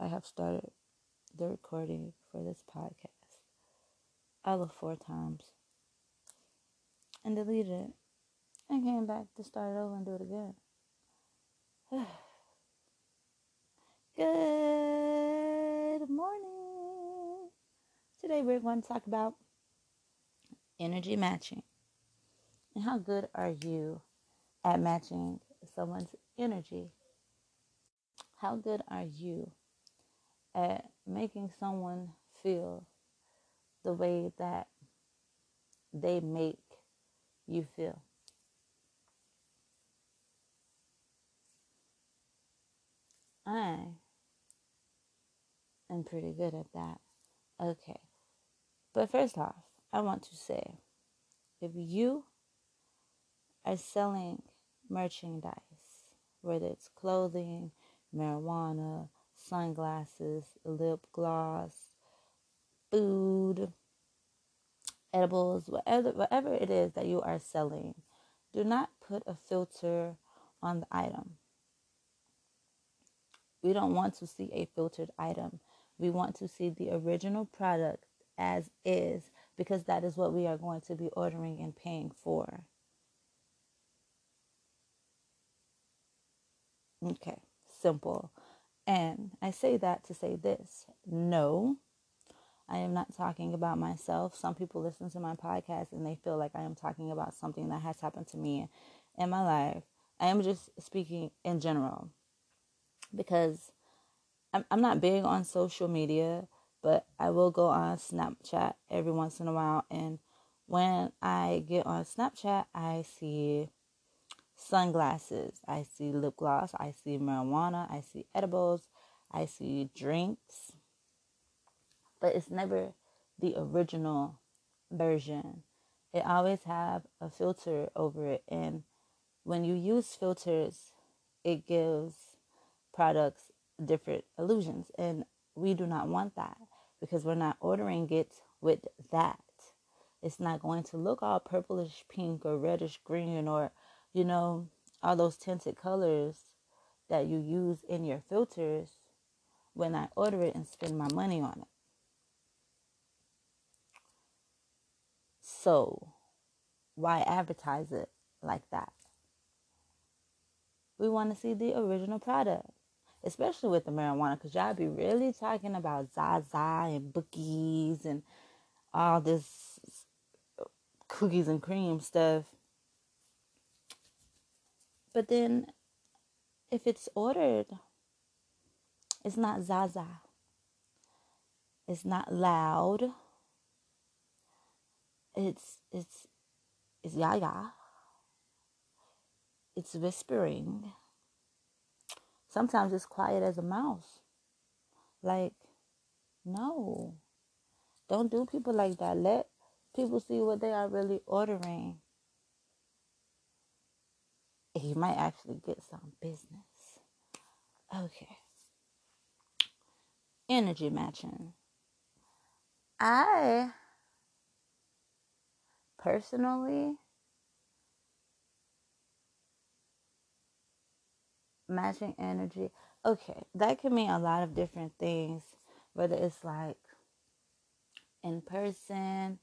I have started the recording for this podcast I looked four times and deleted it and came back to start over and do it again. Good morning. Today we're going to talk about energy matching. And how good are you at matching someone's energy? How good are you at making someone feel the way that they make you feel? I am pretty good at that. Okay. But first off, I want to say if you are selling merchandise, whether it's clothing, marijuana, sunglasses, lip gloss, food, edibles, whatever whatever it is that you are selling, do not put a filter on the item. We don't want to see a filtered item. We want to see the original product as is because that is what we are going to be ordering and paying for. Okay, simple. And I say that to say this no, I am not talking about myself. Some people listen to my podcast and they feel like I am talking about something that has happened to me in my life. I am just speaking in general because I'm, I'm not big on social media, but I will go on Snapchat every once in a while. And when I get on Snapchat, I see sunglasses, I see lip gloss, I see marijuana, I see edibles, I see drinks. But it's never the original version. It always have a filter over it and when you use filters, it gives products different illusions. And we do not want that because we're not ordering it with that. It's not going to look all purplish pink or reddish green or, you know, all those tinted colors that you use in your filters when I order it and spend my money on it. So, why advertise it like that? We want to see the original product especially with the marijuana, because y'all be really talking about Zaza and bookies and all this cookies and cream stuff. But then, if it's ordered, it's not Zaza. It's not loud. It's it's it's Yaya. It's whispering Sometimes it's quiet as a mouse. Like, no. Don't do people like that. Let people see what they are really ordering. You might actually get some business. Okay. Energy matching. I personally matching energy. Okay, that can mean a lot of different things, whether it's like in person,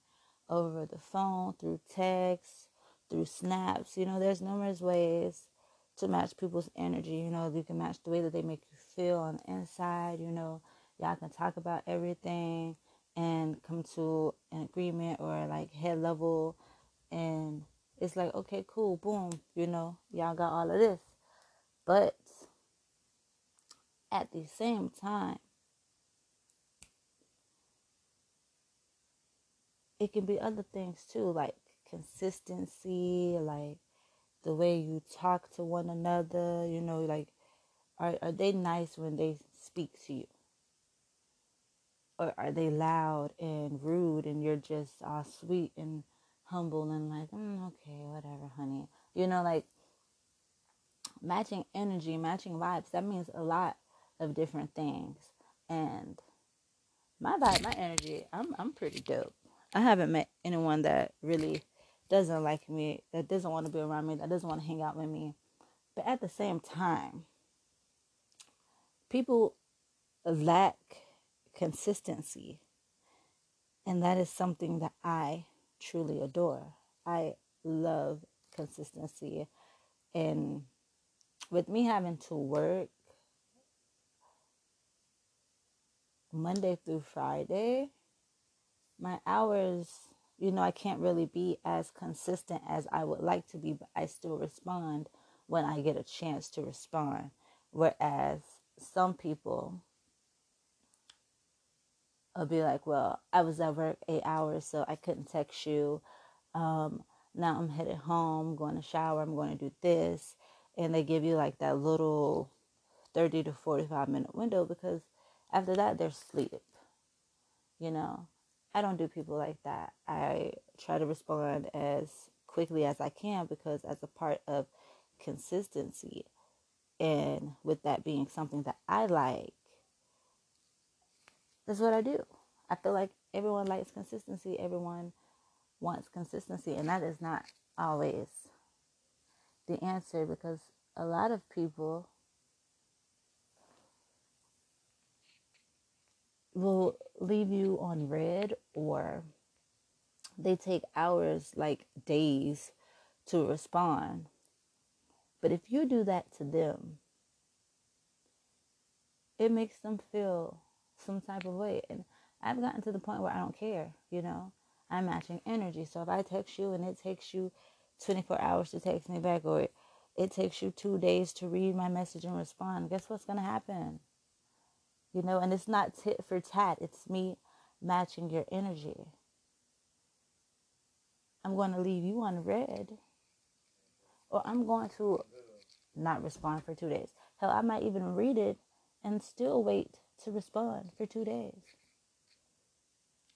over the phone, through text, through snaps. You know, there's numerous ways to match people's energy. You know, you can match the way that they make you feel on the inside. You know, y'all can talk about everything and come to an agreement or like head level. And it's like, okay, cool, boom, you know, y'all got all of this. But at the same time, it can be other things too, like consistency, like the way you talk to one another, you know, like are are they nice when they speak to you? Or are they loud and rude and you're just all sweet and humble and like, mm, okay, whatever, honey. You know, like matching energy, matching vibes, that means a lot of different things. And my vibe, my energy, I'm I'm pretty dope. I haven't met anyone that really doesn't like me, that doesn't want to be around me, that doesn't want to hang out with me. But at the same time, people lack consistency. And that is something that I truly adore. I love consistency. And with me having to work Monday through Friday, my hours, you know, I can't really be as consistent as I would like to be, but I still respond when I get a chance to respond. Whereas some people will be like, well, I was at work eight hours, so I couldn't text you. Um, now I'm headed home, going to shower, I'm going to do this. And they give you like that little 30 to 45 minute window because after that, they're asleep. You know, I don't do people like that. I try to respond as quickly as I can because, as a part of consistency, and with that being something that I like, that's what I do. I feel like everyone likes consistency, everyone wants consistency, and that is not always the answer because a lot of people will leave you on read or they take hours, like days, to respond. But if you do that to them, it makes them feel some type of way. And I've gotten to the point where I don't care, you know. I'm matching energy. So if I text you and it takes you 24 hours to text me back, or it, it takes you two days to read my message and respond, guess what's going to happen? You know, and it's not tit for tat, it's me matching your energy. I'm going to leave you on read, or I'm going to not respond for two days. Hell, I might even read it and still wait to respond for two days.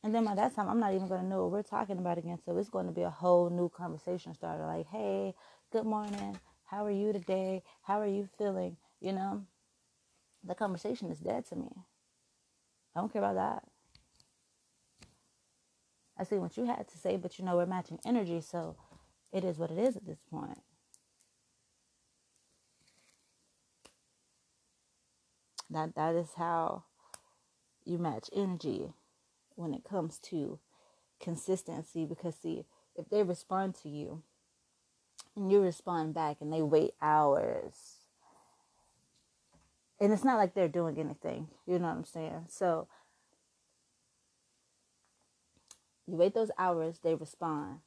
And then by that time, I'm not even going to know what we're talking about again. So it's going to be a whole new conversation starter. Like, hey, good morning. How are you today? How are you feeling? You know, the conversation is dead to me. I don't care about that. I see what you had to say, but you know, we're matching energy. So it is what it is at this point. That that is how you match energy when it comes to consistency because see if they respond to you and you respond back and they wait hours and it's not like they're doing anything you know what i'm saying so you wait those hours they respond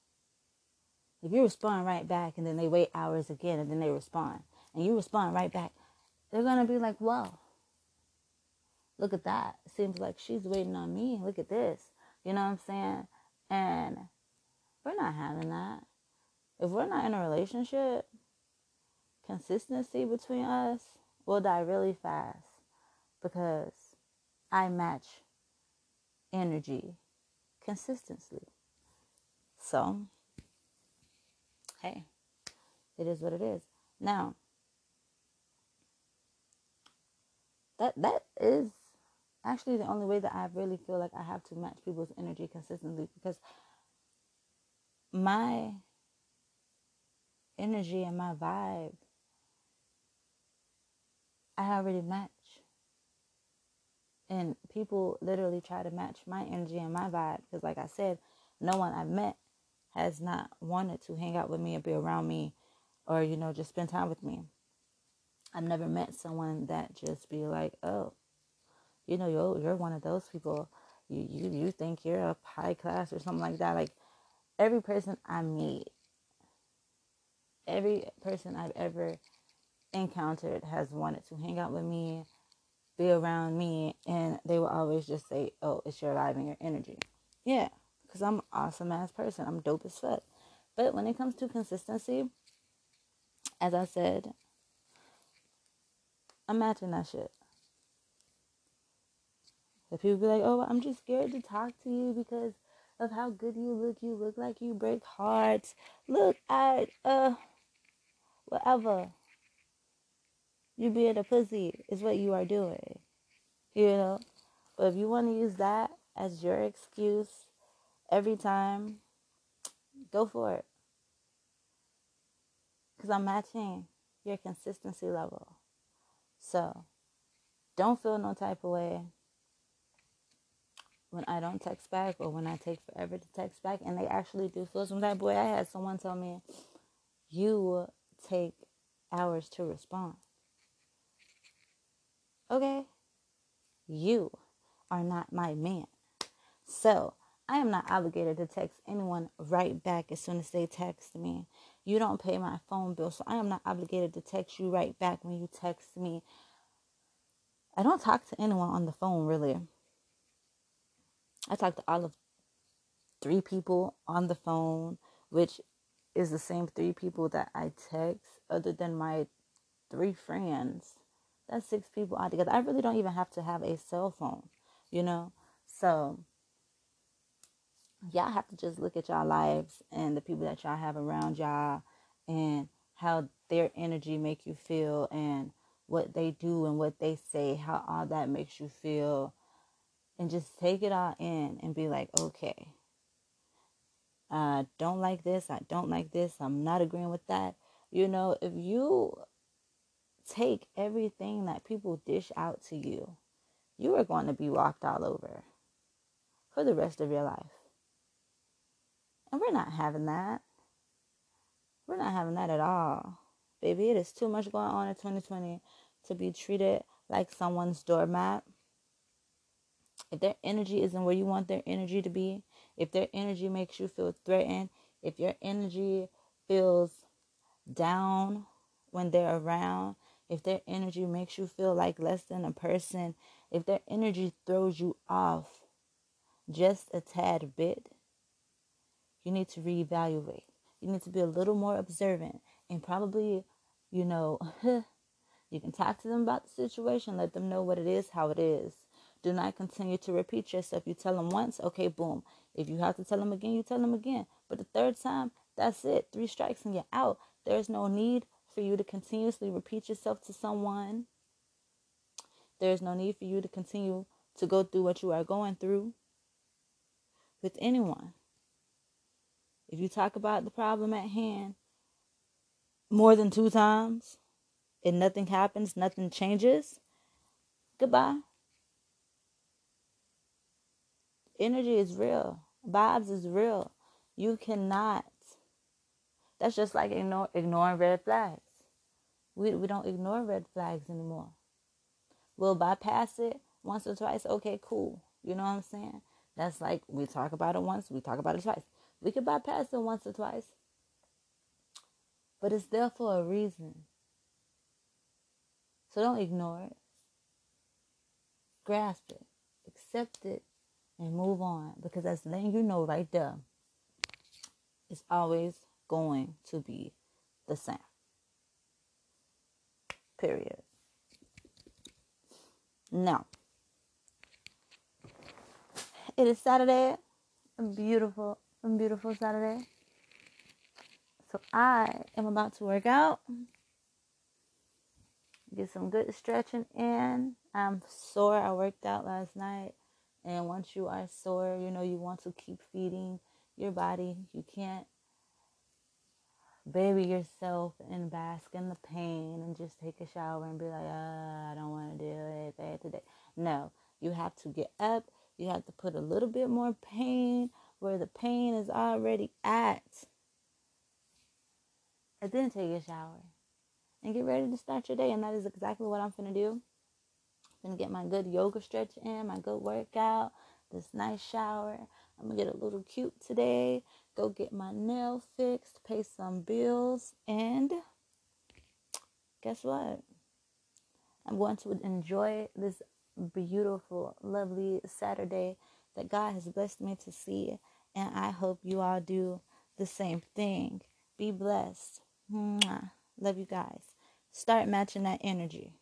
if you respond right back and then they wait hours again and then they respond and you respond right back they're gonna be like whoa look at that. Seems like she's waiting on me. Look at this. You know what I'm saying? And we're not having that. If we're not in a relationship, consistency between us will die really fast because I match energy consistently. So, hey, it is what it is. Now, that that is actually the only way that I really feel like I have to match people's energy consistently because my energy and my vibe I already match. And people literally try to match my energy and my vibe because like I said, no one I've met has not wanted to hang out with me or be around me or you know just spend time with me. I've never met someone that just be like, "Oh, you know, you're, you're one of those people. You, you, you think you're up high class or something like that. Like every person I meet, every person I've ever encountered has wanted to hang out with me, be around me, and they will always just say, "Oh, it's your vibe and your energy." Yeah, because I'm an awesome ass person. I'm dope as fuck. But when it comes to consistency, as I said, I'm matching that shit. If people be like, oh, I'm just scared to talk to you because of how good you look. You look like you break hearts. Look at, uh, whatever. You being a pussy is what you are doing. You know? But if you want to use that as your excuse every time, go for it. Because I'm matching your consistency level. So, don't feel no type of way when I don't text back or when I take forever to text back and they actually do feel some type of way. I had someone tell me, you take hours to respond. Okay? You are not my man. So I am not obligated to text anyone right back as soon as they text me. You don't pay my phone bill, so I am not obligated to text you right back when you text me. I don't talk to anyone on the phone really. I talk to all of three people on the phone, which is the same three people that I text, other than my three friends. That's six people altogether. I really don't even have to have a cell phone, you know? So, y'all have to just look at y'all lives and the people that y'all have around y'all and how their energy make you feel and what they do and what they say, how all that makes you feel. And just take it all in and be like, okay, I don't like this. I don't like this. I'm not agreeing with that. You know, if you take everything that people dish out to you, you are going to be walked all over for the rest of your life. And we're not having that. We're not having that at all. Baby, it is too much going on in 2020 to be treated like someone's doormat. If their energy isn't where you want their energy to be, if their energy makes you feel threatened, if your energy feels down when they're around, if their energy makes you feel like less than a person, if their energy throws you off just a tad bit, you need to reevaluate. You need to be a little more observant and probably, you know, you can talk to them about the situation, let them know what it is, how it is. Do not continue to repeat yourself. You tell them once, okay, boom. If you have to tell them again, you tell them again. But the third time, that's it. Three strikes and you're out. There's no need for you to continuously repeat yourself to someone. There's no need for you to continue to go through what you are going through with anyone. If you talk about the problem at hand more than two times and nothing happens, nothing changes, goodbye. Energy is real. Vibes is real. You cannot. That's just like ignore, ignoring red flags. We, we don't ignore red flags anymore. We'll bypass it once or twice. Okay, cool. You know what I'm saying? That's like we talk about it once, we talk about it twice. We could bypass it once or twice. But it's there for a reason. So don't ignore it. Grasp it. Accept it and move on because that's letting you know right there it's always going to be the same. Period. Now, it is Saturday, a beautiful, a beautiful Saturday. So I am about to work out, get some good stretching in. I'm sore. I worked out last night. And once you are sore, you know, you want to keep feeding your body. You can't baby yourself and bask in the pain and just take a shower and be like, uh, I don't want to do it bad today. No, you have to get up. You have to put a little bit more pain where the pain is already at. And then take a shower and get ready to start your day. And that is exactly what I'm going to do. Gonna get my good yoga stretch in, my good workout, this nice shower. I'm gonna get a little cute today. Go get my nail fixed, pay some bills, and guess what? I'm going to enjoy this beautiful, lovely Saturday that God has blessed me to see. And I hope you all do the same thing. Be blessed. Love you guys. Start matching that energy.